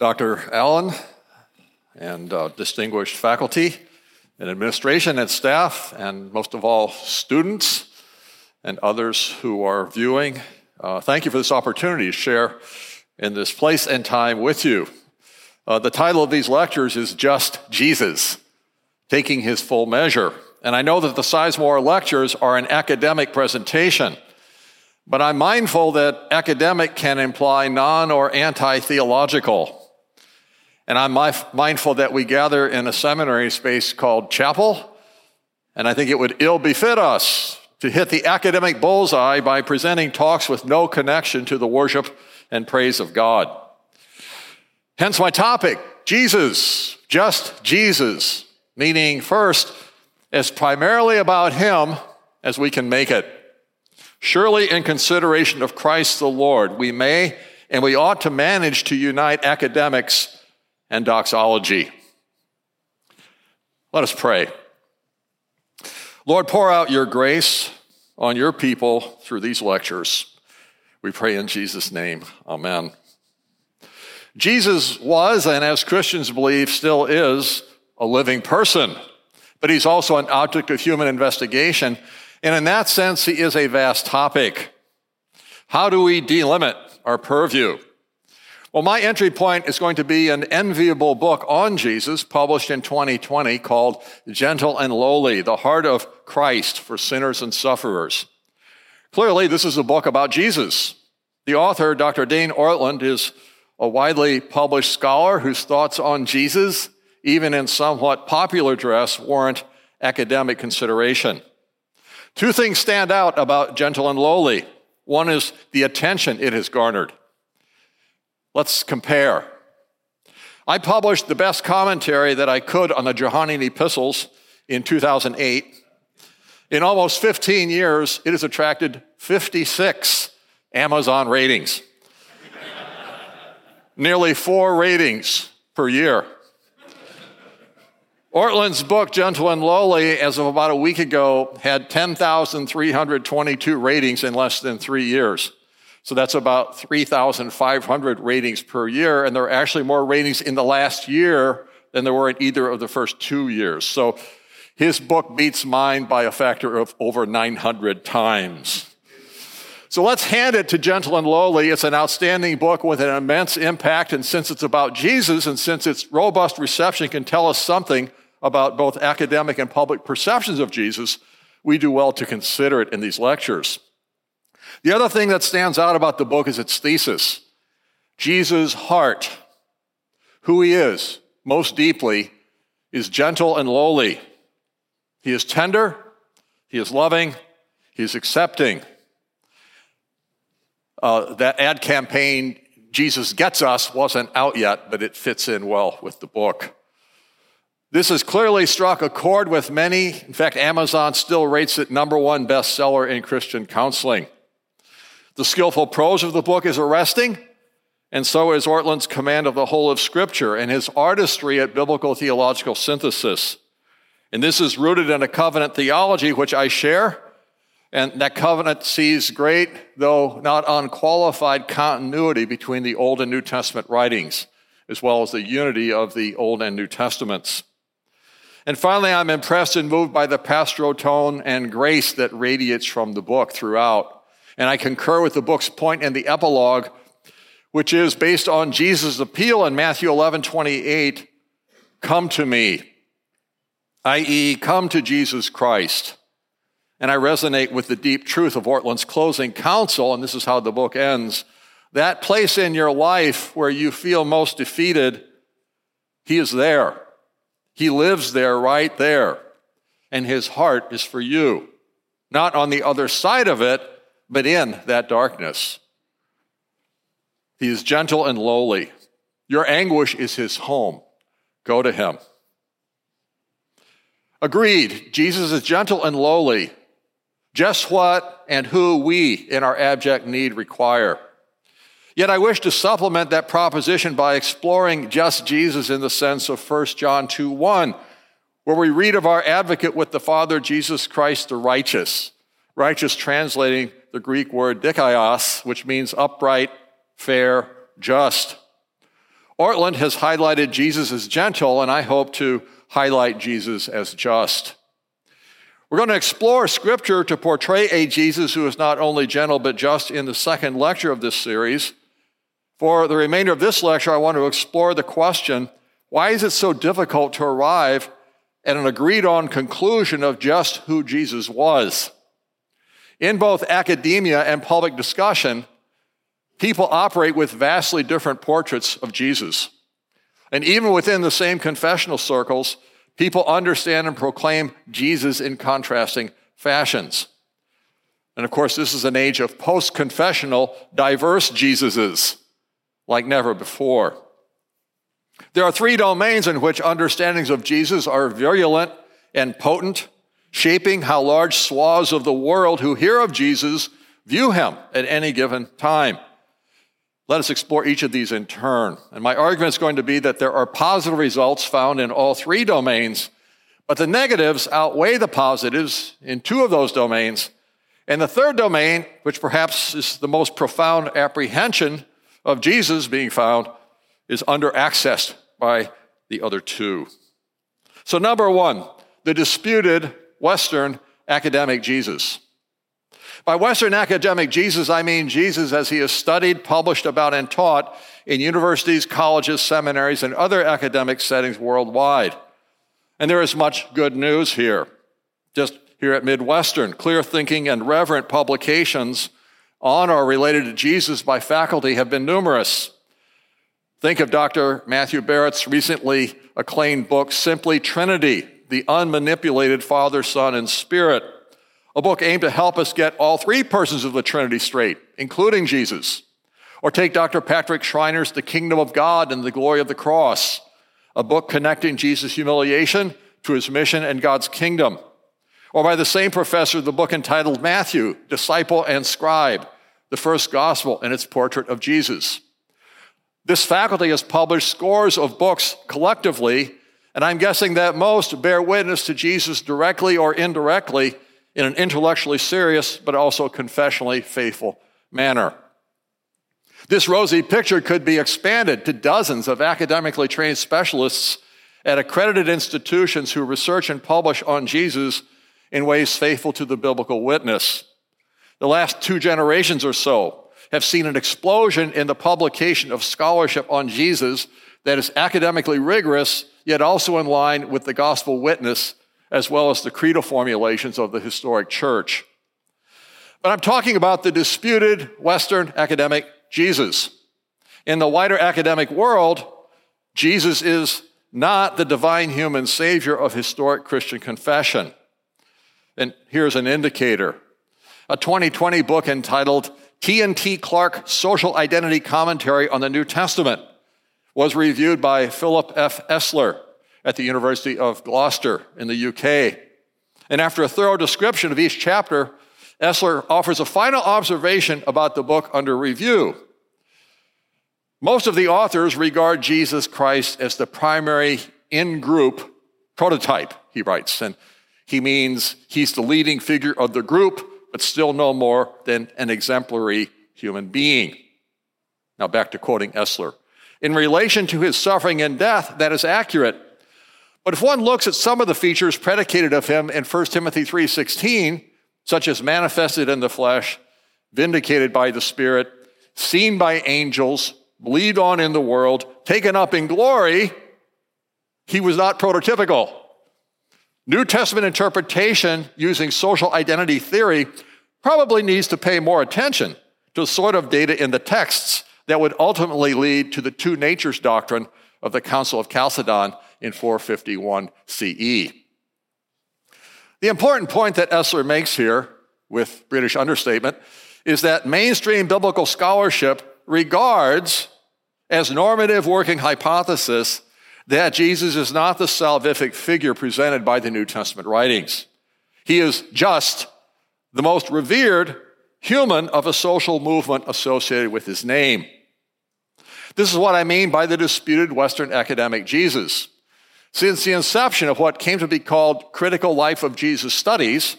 Dr. Allen and uh, distinguished faculty and administration and staff, and most of all, students and others who are viewing, uh, thank you for this opportunity to share in this place and time with you. Uh, the title of these lectures is Just Jesus, Taking His Full Measure. And I know that the Sizemore lectures are an academic presentation, but I'm mindful that academic can imply non or anti theological. And I'm mindful that we gather in a seminary space called chapel, and I think it would ill befit us to hit the academic bullseye by presenting talks with no connection to the worship and praise of God. Hence my topic Jesus, just Jesus, meaning first, as primarily about Him as we can make it. Surely, in consideration of Christ the Lord, we may and we ought to manage to unite academics and doxology. Let us pray. Lord, pour out your grace on your people through these lectures. We pray in Jesus' name. Amen. Jesus was, and as Christians believe, still is, a living person, but he's also an object of human investigation. And in that sense, he is a vast topic. How do we delimit our purview? Well, my entry point is going to be an enviable book on Jesus published in 2020 called Gentle and Lowly, The Heart of Christ for Sinners and Sufferers. Clearly, this is a book about Jesus. The author, Dr. Dane Ortlund, is a widely published scholar whose thoughts on Jesus, even in somewhat popular dress, warrant academic consideration. Two things stand out about Gentle and Lowly. One is the attention it has garnered. Let's compare. I published the best commentary that I could on the Johannine epistles in 2008. In almost 15 years, it has attracted 56 Amazon ratings, nearly four ratings per year. Ortlund's book, Gentle and Lowly, as of about a week ago, had 10,322 ratings in less than three years. So that's about 3,500 ratings per year. And there are actually more ratings in the last year than there were in either of the first two years. So his book beats mine by a factor of over 900 times. So let's hand it to Gentle and Lowly. It's an outstanding book with an immense impact. And since it's about Jesus and since its robust reception can tell us something about both academic and public perceptions of Jesus, we do well to consider it in these lectures. The other thing that stands out about the book is its thesis Jesus' heart, who he is most deeply, is gentle and lowly. He is tender, he is loving, he is accepting. Uh, that ad campaign, Jesus Gets Us, wasn't out yet, but it fits in well with the book. This has clearly struck a chord with many. In fact, Amazon still rates it number one bestseller in Christian counseling. The skillful prose of the book is arresting, and so is Ortlund's command of the whole of Scripture and his artistry at biblical theological synthesis. And this is rooted in a covenant theology which I share, and that covenant sees great, though not unqualified, continuity between the Old and New Testament writings, as well as the unity of the Old and New Testaments. And finally, I'm impressed and moved by the pastoral tone and grace that radiates from the book throughout. And I concur with the book's point in the epilogue, which is based on Jesus' appeal in Matthew 11 28 come to me, i.e., come to Jesus Christ. And I resonate with the deep truth of Ortlund's closing counsel, and this is how the book ends. That place in your life where you feel most defeated, He is there. He lives there, right there. And His heart is for you. Not on the other side of it, but in that darkness. He is gentle and lowly. Your anguish is his home. Go to him. Agreed, Jesus is gentle and lowly, just what and who we in our abject need require. Yet I wish to supplement that proposition by exploring just Jesus in the sense of 1 John 2 1, where we read of our advocate with the Father, Jesus Christ the righteous. Righteous translating the Greek word dikaios, which means upright, fair, just. Ortlund has highlighted Jesus as gentle, and I hope to highlight Jesus as just. We're going to explore scripture to portray a Jesus who is not only gentle but just in the second lecture of this series. For the remainder of this lecture, I want to explore the question why is it so difficult to arrive at an agreed on conclusion of just who Jesus was? In both academia and public discussion, people operate with vastly different portraits of Jesus. And even within the same confessional circles, people understand and proclaim Jesus in contrasting fashions. And of course, this is an age of post confessional, diverse Jesuses like never before. There are three domains in which understandings of Jesus are virulent and potent, shaping how large swaths of the world who hear of Jesus view him at any given time. Let us explore each of these in turn. And my argument is going to be that there are positive results found in all three domains, but the negatives outweigh the positives in two of those domains. And the third domain, which perhaps is the most profound apprehension of Jesus being found, is under accessed by the other two. So, number one, the disputed Western academic Jesus. By Western academic Jesus, I mean Jesus as he is studied, published about, and taught in universities, colleges, seminaries, and other academic settings worldwide. And there is much good news here. Just here at Midwestern, clear thinking and reverent publications on or related to Jesus by faculty have been numerous. Think of Dr. Matthew Barrett's recently acclaimed book, Simply Trinity, the Unmanipulated Father, Son, and Spirit a book aimed to help us get all three persons of the Trinity straight, including Jesus. Or take Dr. Patrick Schreiner's The Kingdom of God and the Glory of the Cross, a book connecting Jesus' humiliation to his mission and God's kingdom. Or by the same professor, the book entitled Matthew, Disciple and Scribe, the first gospel and its portrait of Jesus. This faculty has published scores of books collectively, and I'm guessing that most bear witness to Jesus directly or indirectly in an intellectually serious but also confessionally faithful manner. This rosy picture could be expanded to dozens of academically trained specialists at accredited institutions who research and publish on Jesus in ways faithful to the biblical witness. The last two generations or so have seen an explosion in the publication of scholarship on Jesus that is academically rigorous, yet also in line with the gospel witness as well as the creedal formulations of the historic church. But I'm talking about the disputed Western academic Jesus. In the wider academic world, Jesus is not the divine human savior of historic Christian confession. And here's an indicator. A 2020 book entitled T&T Clark Social Identity Commentary on the New Testament was reviewed by Philip F. Esler at the University of Gloucester in the UK. And after a thorough description of each chapter, Esler offers a final observation about the book under review. Most of the authors regard Jesus Christ as the primary in group prototype, he writes. And he means he's the leading figure of the group, but still no more than an exemplary human being. Now, back to quoting Esler. In relation to his suffering and death, that is accurate. But if one looks at some of the features predicated of him in 1 Timothy 3:16, such as manifested in the flesh, vindicated by the Spirit, seen by angels, believed on in the world, taken up in glory, he was not prototypical. New Testament interpretation using social identity theory probably needs to pay more attention to the sort of data in the texts that would ultimately lead to the two natures doctrine of the Council of Chalcedon in 451 CE. The important point that Esler makes here, with British understatement, is that mainstream biblical scholarship regards as normative working hypothesis that Jesus is not the salvific figure presented by the New Testament writings. He is just the most revered human of a social movement associated with his name. This is what I mean by the disputed Western academic Jesus. Since the inception of what came to be called critical life of Jesus studies,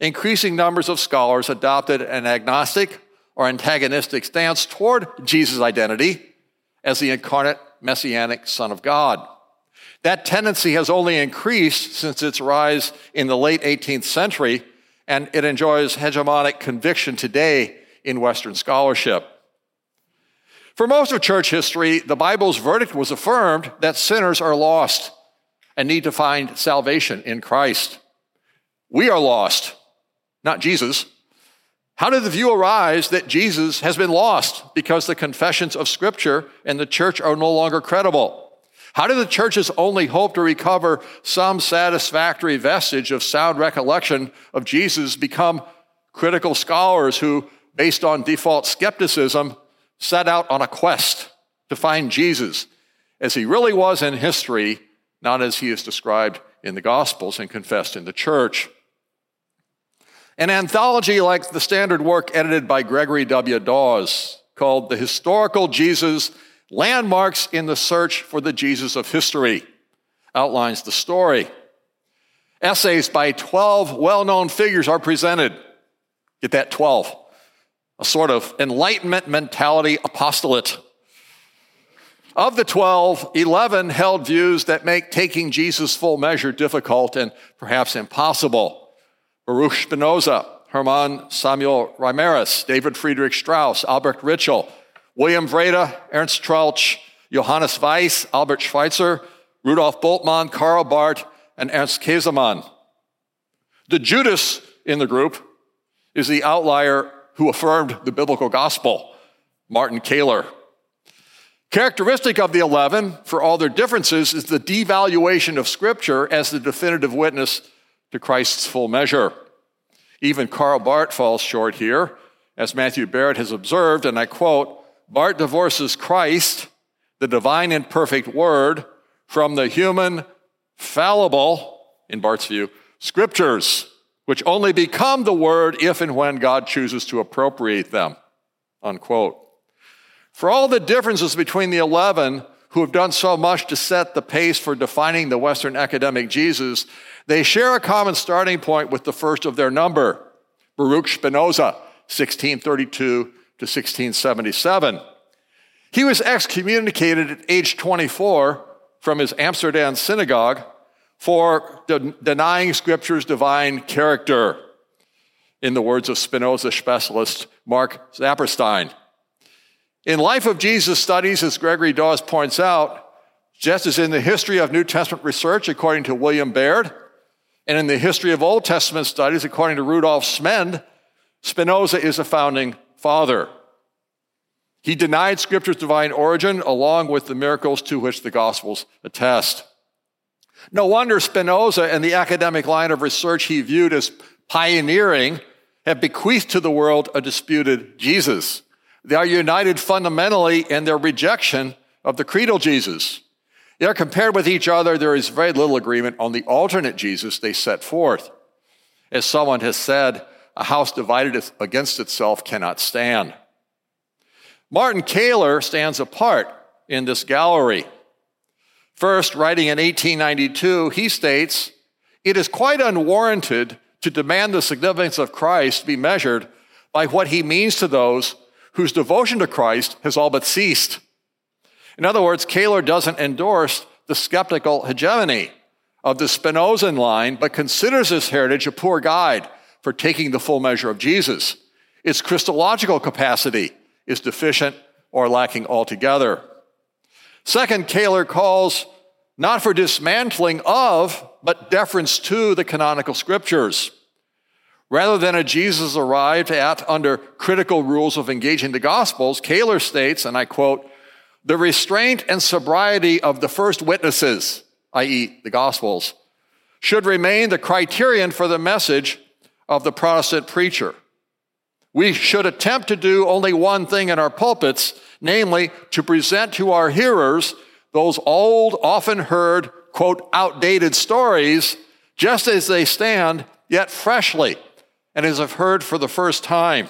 increasing numbers of scholars adopted an agnostic or antagonistic stance toward Jesus' identity as the incarnate messianic Son of God. That tendency has only increased since its rise in the late 18th century, and it enjoys hegemonic conviction today in Western scholarship. For most of church history, the Bible's verdict was affirmed that sinners are lost and need to find salvation in Christ. We are lost, not Jesus. How did the view arise that Jesus has been lost because the confessions of Scripture and the church are no longer credible? How did the church's only hope to recover some satisfactory vestige of sound recollection of Jesus become critical scholars who, based on default skepticism, set out on a quest to find Jesus as he really was in history, not as he is described in the Gospels and confessed in the church? An anthology like the standard work edited by Gregory W. Dawes called The Historical Jesus Landmarks in the Search for the Jesus of History outlines the story. Essays by 12 well known figures are presented. Get that 12. A sort of Enlightenment mentality apostolate. Of the 12, 11 held views that make taking Jesus' full measure difficult and perhaps impossible. Baruch Spinoza, Hermann Samuel Reimarus, David Friedrich Strauss, Albert Ritschl, William Wrede, Ernst Troeltsch, Johannes Weiss, Albert Schweitzer, Rudolf Bultmann, Karl Barth, and Ernst Käsemann. The Judas in the group is the outlier who affirmed the biblical gospel, Martin Kähler. Characteristic of the 11, for all their differences, is the devaluation of Scripture as the definitive witness to Christ's full measure. Even Karl Barth falls short here, as Matthew Barrett has observed, and I quote, Barth divorces Christ, the divine and perfect word, from the human, fallible, in Barth's view, scriptures, which only become the word if and when God chooses to appropriate them. Unquote. For all the differences between the 11 who have done so much to set the pace for defining the Western academic Jesus, they share a common starting point with the first of their number, Baruch Spinoza, 1632 to 1677. He was excommunicated at age 24 from his Amsterdam synagogue for de- denying Scripture's divine character, in the words of Spinoza specialist Marc Saperstein. In Life of Jesus studies, as Gregory Dawes points out, just as in the history of New Testament research, according to William Baird, and in the history of Old Testament studies, according to Rudolf Smend, Spinoza is a founding father. He denied Scripture's divine origin along with the miracles to which the Gospels attest. No wonder Spinoza and the academic line of research he viewed as pioneering have bequeathed to the world a disputed Jesus. They are united fundamentally in their rejection of the creedal Jesus. They are compared with each other. There is very little agreement on the alternate Jesus they set forth. As someone has said, a house divided against itself cannot stand. Martin Kähler stands apart in this gallery. First, writing in 1892, he states, It is quite unwarranted to demand the significance of Christ be measured by what he means to those whose devotion to Christ has all but ceased. In other words, Kähler doesn't endorse the skeptical hegemony of the Spinozan line, but considers this heritage a poor guide for taking the full measure of Jesus. Its Christological capacity is deficient or lacking altogether. Second, Kähler calls not for dismantling of, but deference to the canonical scriptures. Rather than a Jesus arrived at under critical rules of engaging the Gospels, Kähler states, and I quote, the restraint and sobriety of the first witnesses, i.e., the Gospels, should remain the criterion for the message of the Protestant preacher. We should attempt to do only one thing in our pulpits, namely to present to our hearers those old, often heard, quote, outdated stories just as they stand, yet freshly, and as if heard for the first time.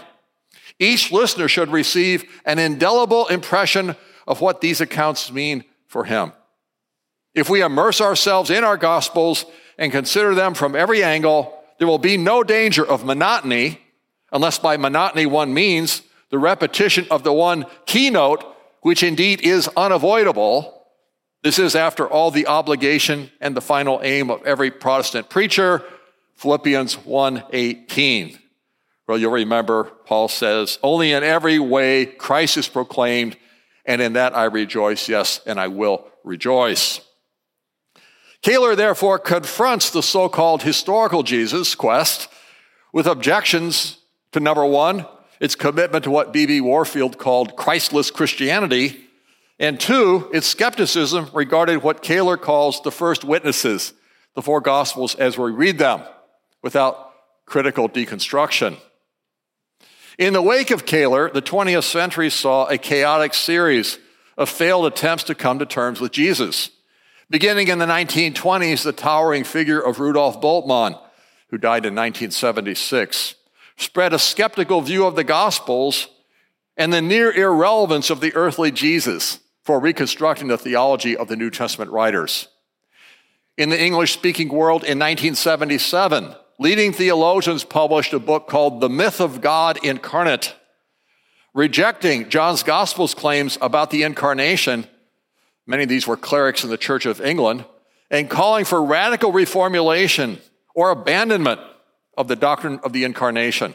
Each listener should receive an indelible impression of what these accounts mean for him. If we immerse ourselves in our gospels and consider them from every angle, there will be no danger of monotony, unless by monotony one means the repetition of the one keynote, which indeed is unavoidable, This is, after all, the obligation and the final aim of every Protestant preacher. Philippians 1:18. Well, you'll remember Paul says, "Only in every way Christ is proclaimed, and in that I rejoice, yes, and I will rejoice." Kähler therefore confronts the so-called historical Jesus quest with objections to number 1, its commitment to what B.B. Warfield called Christless Christianity, and two, its skepticism regarding what Kähler calls the first witnesses, the four Gospels as we read them, without critical deconstruction. In the wake of Kähler, the 20th century saw a chaotic series of failed attempts to come to terms with Jesus. Beginning in the 1920s, the towering figure of Rudolf Bultmann, who died in 1976, spread a skeptical view of the Gospels and the near irrelevance of the earthly Jesus for reconstructing the theology of the New Testament writers. In the English speaking world in 1977, leading theologians published a book called The Myth of God Incarnate, rejecting John's Gospel's claims about the incarnation. Many of these were clerics in the Church of England, and calling for radical reformulation or abandonment of the doctrine of the incarnation.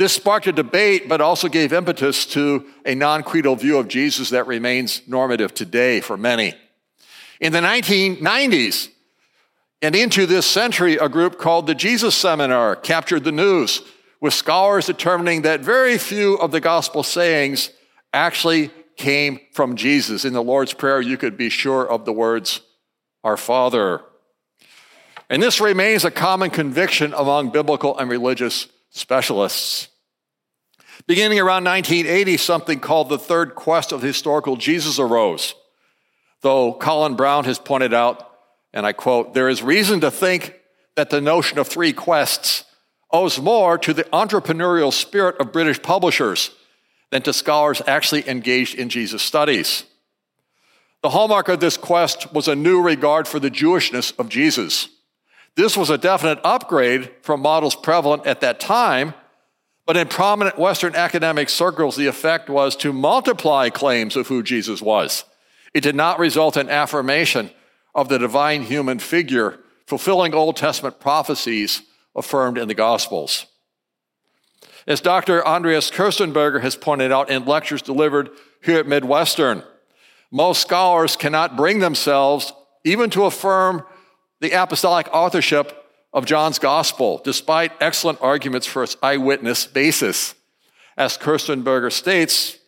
This sparked a debate, but also gave impetus to a non creedal view of Jesus that remains normative today for many. In the 1990s and into this century, a group called the Jesus Seminar captured the news, with scholars determining that very few of the gospel sayings actually came from Jesus. In the Lord's Prayer, you could be sure of the words, Our Father. And this remains a common conviction among biblical and religious specialists. Beginning around 1980, something called the third quest of historical Jesus arose. Though Colin Brown has pointed out, and I quote, there is reason to think that the notion of three quests owes more to the entrepreneurial spirit of British publishers than to scholars actually engaged in Jesus studies. The hallmark of this quest was a new regard for the Jewishness of Jesus. This was a definite upgrade from models prevalent at that time, but in prominent Western academic circles, the effect was to multiply claims of who Jesus was. It did not result in affirmation of the divine human figure fulfilling Old Testament prophecies affirmed in the Gospels. As Dr. Andreas Köstenberger has pointed out in lectures delivered here at Midwestern, most scholars cannot bring themselves even to affirm the apostolic authorship of John's gospel, despite excellent arguments for its eyewitness basis. As Köstenberger states,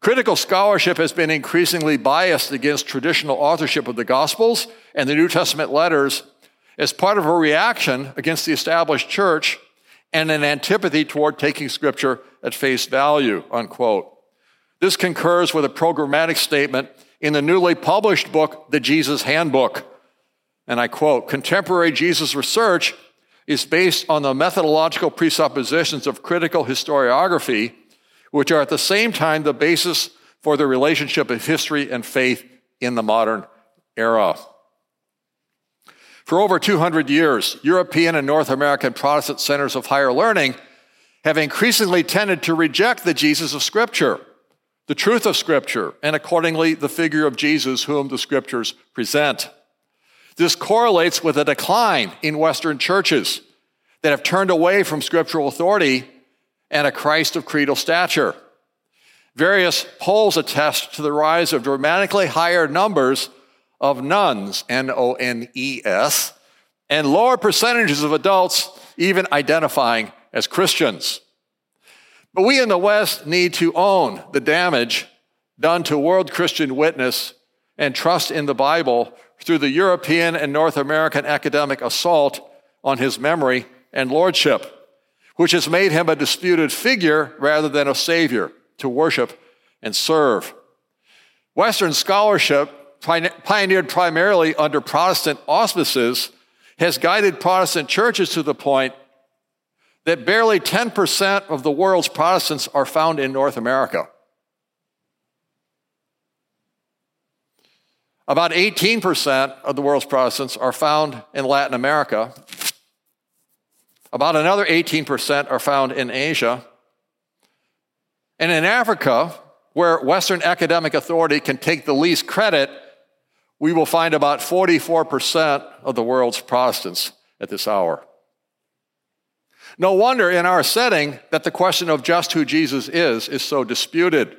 critical scholarship has been increasingly biased against traditional authorship of the gospels and the New Testament letters as part of a reaction against the established church and an antipathy toward taking scripture at face value, unquote. This concurs with a programmatic statement in the newly published book, The Jesus Handbook, and I quote Contemporary Jesus research is based on the methodological presuppositions of critical historiography, which are at the same time the basis for the relationship of history and faith in the modern era. For over 200 years, European and North American Protestant centers of higher learning have increasingly tended to reject the Jesus of Scripture, the truth of Scripture, and accordingly the figure of Jesus whom the Scriptures present. This correlates with a decline in Western churches that have turned away from scriptural authority and a Christ of creedal stature. Various polls attest to the rise of dramatically higher numbers of nones, N O N E S, and lower percentages of adults even identifying as Christians. But we in the West need to own the damage done to world Christian witness and trust in the Bible through the European and North American academic assault on his memory and lordship, which has made him a disputed figure rather than a savior to worship and serve. Western scholarship, pioneered primarily under Protestant auspices, has guided Protestant churches to the point that barely 10% of the world's Protestants are found in North America. About 18% of the world's Protestants are found in Latin America. About another 18% are found in Asia. And in Africa, where Western academic authority can take the least credit, we will find about 44% of the world's Protestants at this hour. No wonder in our setting that the question of just who Jesus is is so disputed.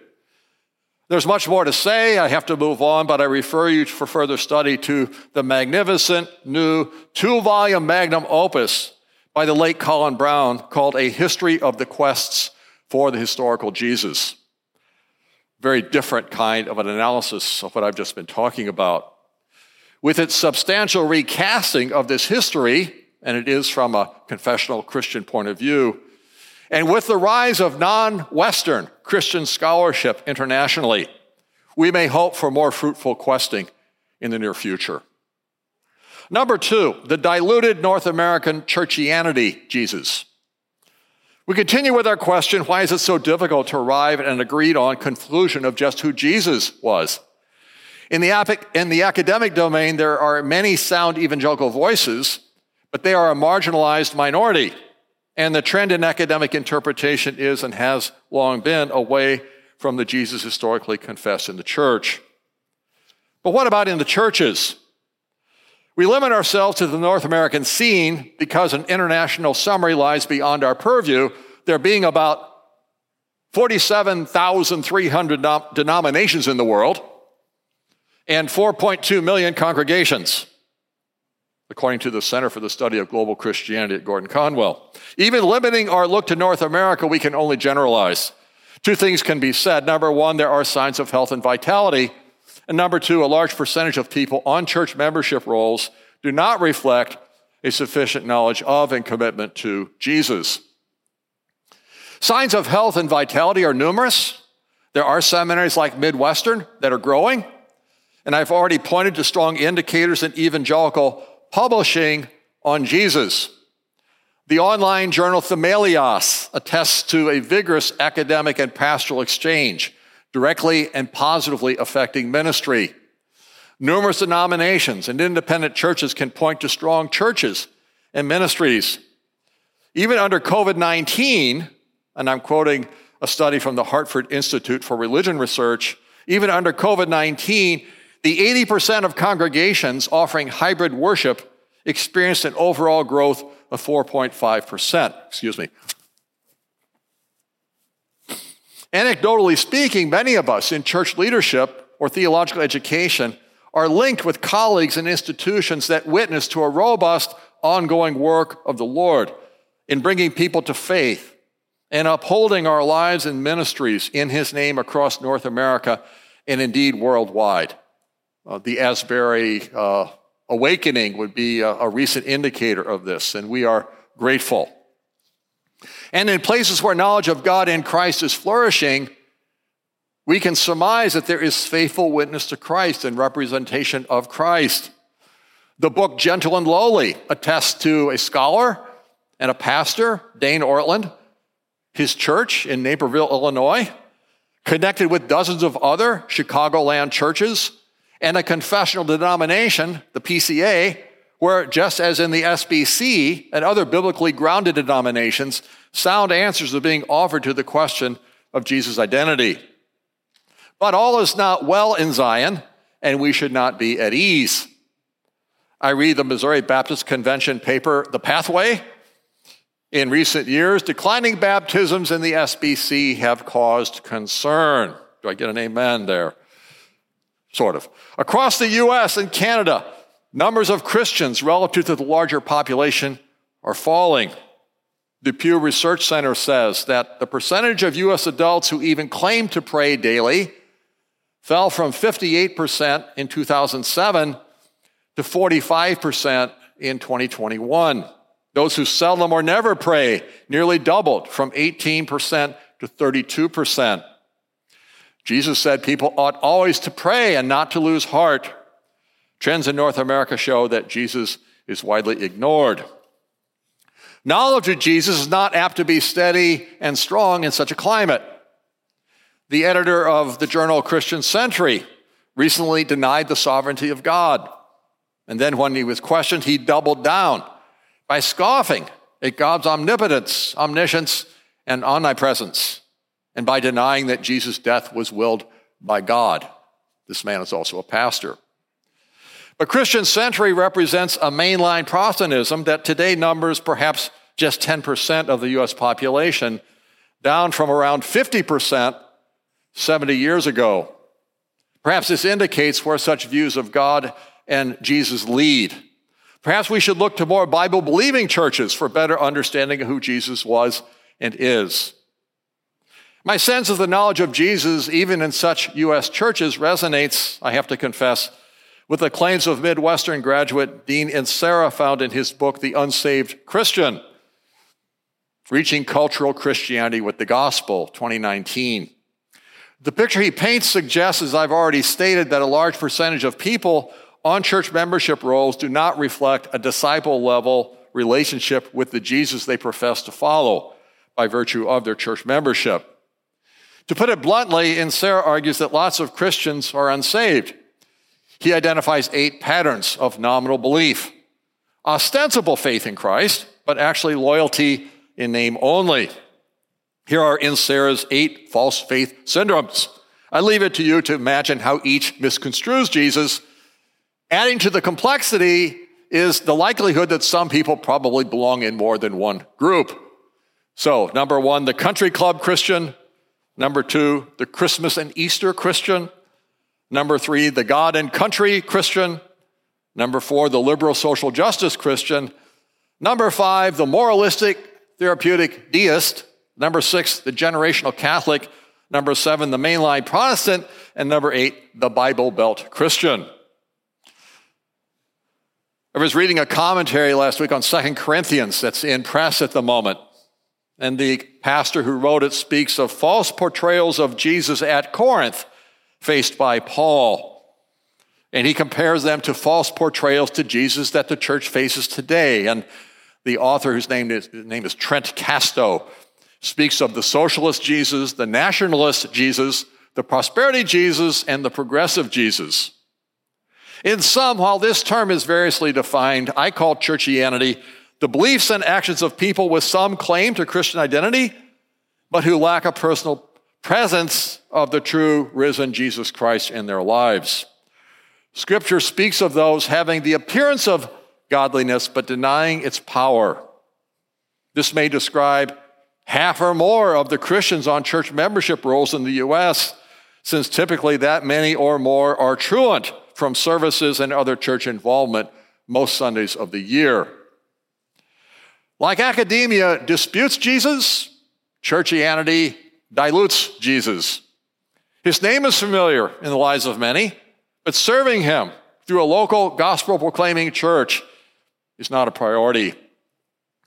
There's much more to say. I have to move on, but I refer you for further study to the magnificent new two volume magnum opus by the late Colin Brown called A History of the Quests for the Historical Jesus. Very different kind of an analysis of what I've just been talking about. With its substantial recasting of this history, and it is from a confessional Christian point of view, and with the rise of non Western Christian scholarship internationally, we may hope for more fruitful questing in the near future. Number two, the diluted North American churchianity Jesus. We continue with our question why is it so difficult to arrive at an agreed on conclusion of just who Jesus was? In the, in the academic domain, there are many sound evangelical voices, but they are a marginalized minority. And the trend in academic interpretation is and has long been away from the Jesus historically confessed in the church. But what about in the churches? We limit ourselves to the North American scene because an international summary lies beyond our purview, there being about 47,300 denominations in the world and 4.2 million congregations according to the Center for the Study of Global Christianity at Gordon Conwell. Even limiting our look to North America, we can only generalize. Two things can be said. Number one, there are signs of health and vitality. And number two, a large percentage of people on church membership rolls do not reflect a sufficient knowledge of and commitment to Jesus. Signs of health and vitality are numerous. There are seminaries like Midwestern that are growing. And I've already pointed to strong indicators in evangelical publishing on Jesus. The online journal Themelios attests to a vigorous academic and pastoral exchange, directly and positively affecting ministry. Numerous denominations and independent churches can point to strong churches and ministries. Even under COVID 19, and I'm quoting a study from the Hartford Institute for Religion Research, even under COVID 19, the 80% of congregations offering hybrid worship experienced an overall growth of 4.5%. Excuse me. Anecdotally speaking, many of us in church leadership or theological education are linked with colleagues and institutions that witness to a robust, ongoing work of the Lord in bringing people to faith and upholding our lives and ministries in His name across North America and indeed worldwide uh, the Asbury uh, awakening would be a, a recent indicator of this, and we are grateful. And in places where knowledge of God in Christ is flourishing, we can surmise that there is faithful witness to Christ and representation of Christ. The book Gentle and Lowly attests to a scholar and a pastor, Dane Ortlund, his church in Naperville, Illinois, connected with dozens of other Chicagoland churches and a confessional denomination, the PCA, where just as in the SBC and other biblically grounded denominations, sound answers are being offered to the question of Jesus' identity. But all is not well in Zion, and we should not be at ease. I read the Missouri Baptist Convention paper, The Pathway. In recent years, declining baptisms in the SBC have caused concern. Do I get an amen there? Sort of. Across the US and Canada, numbers of Christians relative to the larger population are falling. The Pew Research Center says that the percentage of US adults who even claim to pray daily fell from 58% in 2007 to 45% in 2021. Those who seldom or never pray nearly doubled from 18% to 32%. Jesus said people ought always to pray and not to lose heart. Trends in North America show that Jesus is widely ignored. Knowledge of Jesus is not apt to be steady and strong in such a climate. The editor of the journal Christian Century recently denied the sovereignty of God. And then when he was questioned, he doubled down by scoffing at God's omnipotence, omniscience, and omnipresence and by denying that Jesus' death was willed by God. This man is also a pastor. But Christian century represents a mainline Protestantism that today numbers perhaps just 10% of the US population, down from around 50% 70 years ago. Perhaps this indicates where such views of God and Jesus lead. Perhaps we should look to more Bible believing churches for better understanding of who Jesus was and is. My sense of the knowledge of Jesus, even in such U.S. churches, resonates, I have to confess, with the claims of Midwestern graduate Dean Inserra found in his book, The Unsaved Christian Reaching Cultural Christianity with the Gospel, 2019. The picture he paints suggests, as I've already stated, that a large percentage of people on church membership rolls do not reflect a disciple level relationship with the Jesus they profess to follow by virtue of their church membership. To put it bluntly, Inserra argues that lots of Christians are unsaved. He identifies eight patterns of nominal belief ostensible faith in Christ, but actually loyalty in name only. Here are Inserra's eight false faith syndromes. I leave it to you to imagine how each misconstrues Jesus. Adding to the complexity is the likelihood that some people probably belong in more than one group. So, number one, the country club Christian. Number two, the Christmas and Easter Christian. Number three, the God and country Christian. Number four, the liberal social justice Christian. Number five, the moralistic therapeutic deist. Number six, the generational Catholic. Number seven, the mainline Protestant. And number eight, the Bible Belt Christian. I was reading a commentary last week on Second Corinthians that's in press at the moment. And the pastor who wrote it speaks of false portrayals of Jesus at Corinth faced by Paul. And he compares them to false portrayals to Jesus that the church faces today. And the author, whose name is, name is Trent Casto, speaks of the socialist Jesus, the nationalist Jesus, the prosperity Jesus, and the progressive Jesus. In sum, while this term is variously defined, I call churchianity the beliefs and actions of people with some claim to Christian identity, but who lack a personal presence of the true risen Jesus Christ in their lives. Scripture speaks of those having the appearance of godliness, but denying its power. This may describe half or more of the Christians on church membership rolls in the U.S., since typically that many or more are truant from services and other church involvement most Sundays of the year. Like academia disputes Jesus, churchianity dilutes Jesus. His name is familiar in the lives of many, but serving him through a local gospel proclaiming church is not a priority.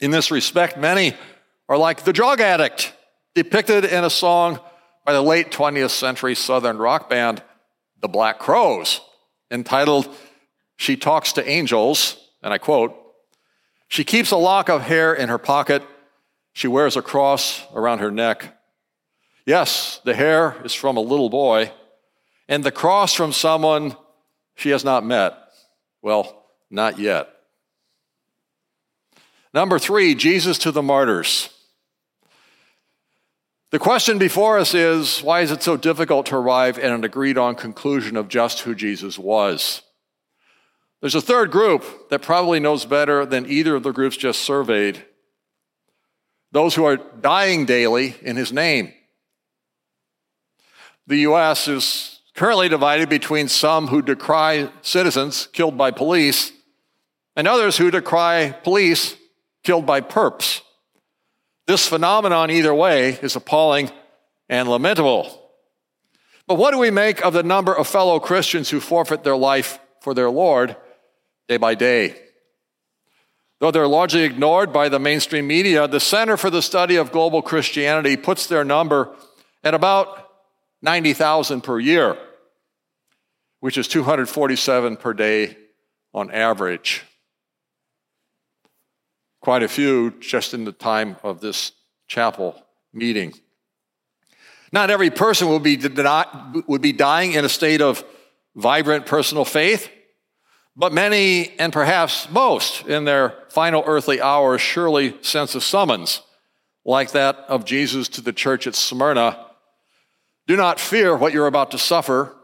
In this respect, many are like the drug addict depicted in a song by the late 20th century Southern rock band, the Black Crowes, entitled She Talks to Angels, and I quote, She keeps a lock of hair in her pocket. She wears a cross around her neck. Yes, the hair is from a little boy, and the cross from someone she has not met. Well, not yet. Number three, Jesus to the martyrs. The question before us is why is it so difficult to arrive at an agreed on conclusion of just who Jesus was? There's a third group that probably knows better than either of the groups just surveyed those who are dying daily in his name. The U.S. is currently divided between some who decry citizens killed by police and others who decry police killed by perps. This phenomenon, either way, is appalling and lamentable. But what do we make of the number of fellow Christians who forfeit their life for their Lord day by day? Though they're largely ignored by the mainstream media, the Center for the Study of Global Christianity puts their number at about 90,000 per year, which is 247 per day on average quite a few just in the time of this chapel meeting. Not every person will be, would be dying in a state of vibrant personal faith, but many, and perhaps most, in their final earthly hours surely sense a summons, like that of Jesus to the church at Smyrna. Do not fear what you're about to suffer.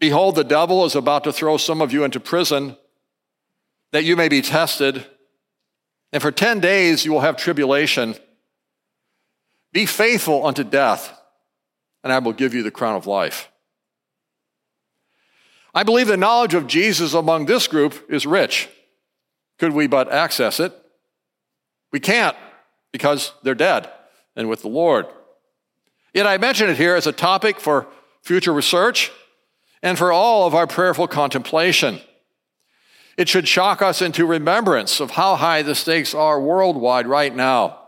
Behold, the devil is about to throw some of you into prison that you may be tested. And for 10 days you will have tribulation. Be faithful unto death, and I will give you the crown of life. I believe the knowledge of Jesus among this group is rich. Could we but access it? We can't because they're dead and with the Lord. Yet I mention it here as a topic for future research and for all of our prayerful contemplation. It should shock us into remembrance of how high the stakes are worldwide right now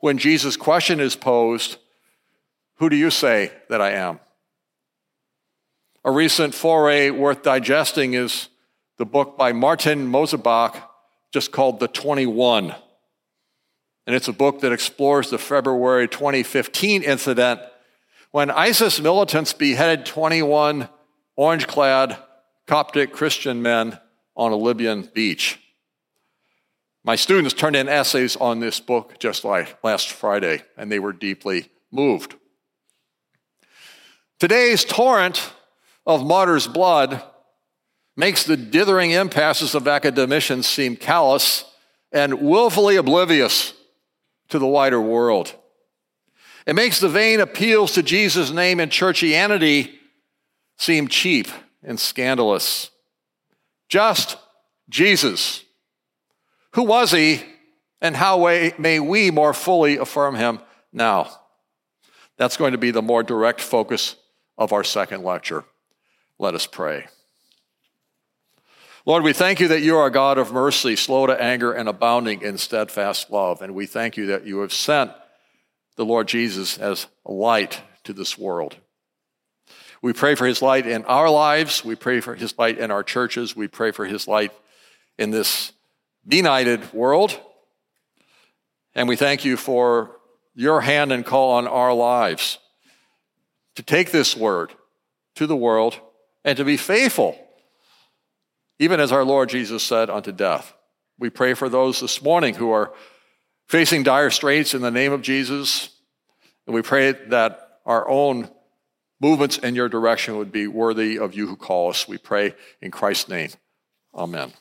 when Jesus' question is posed Who do you say that I am? A recent foray worth digesting is the book by Martin Mosebach, just called The 21. And it's a book that explores the February 2015 incident when ISIS militants beheaded 21 orange clad Coptic Christian men on a Libyan beach. My students turned in essays on this book just like last Friday, and they were deeply moved. Today's torrent of martyrs' blood makes the dithering impasses of academicians seem callous and willfully oblivious to the wider world. It makes the vain appeals to Jesus' name and churchianity seem cheap and scandalous. Just Jesus. Who was he, and how may we more fully affirm him now? That's going to be the more direct focus of our second lecture. Let us pray. Lord, we thank you that you are a God of mercy, slow to anger, and abounding in steadfast love. And we thank you that you have sent the Lord Jesus as a light to this world. We pray for his light in our lives. We pray for his light in our churches. We pray for his light in this benighted world. And we thank you for your hand and call on our lives to take this word to the world and to be faithful, even as our Lord Jesus said, unto death. We pray for those this morning who are facing dire straits in the name of Jesus. And we pray that our own movements in your direction would be worthy of you who call us. We pray in Christ's name. Amen.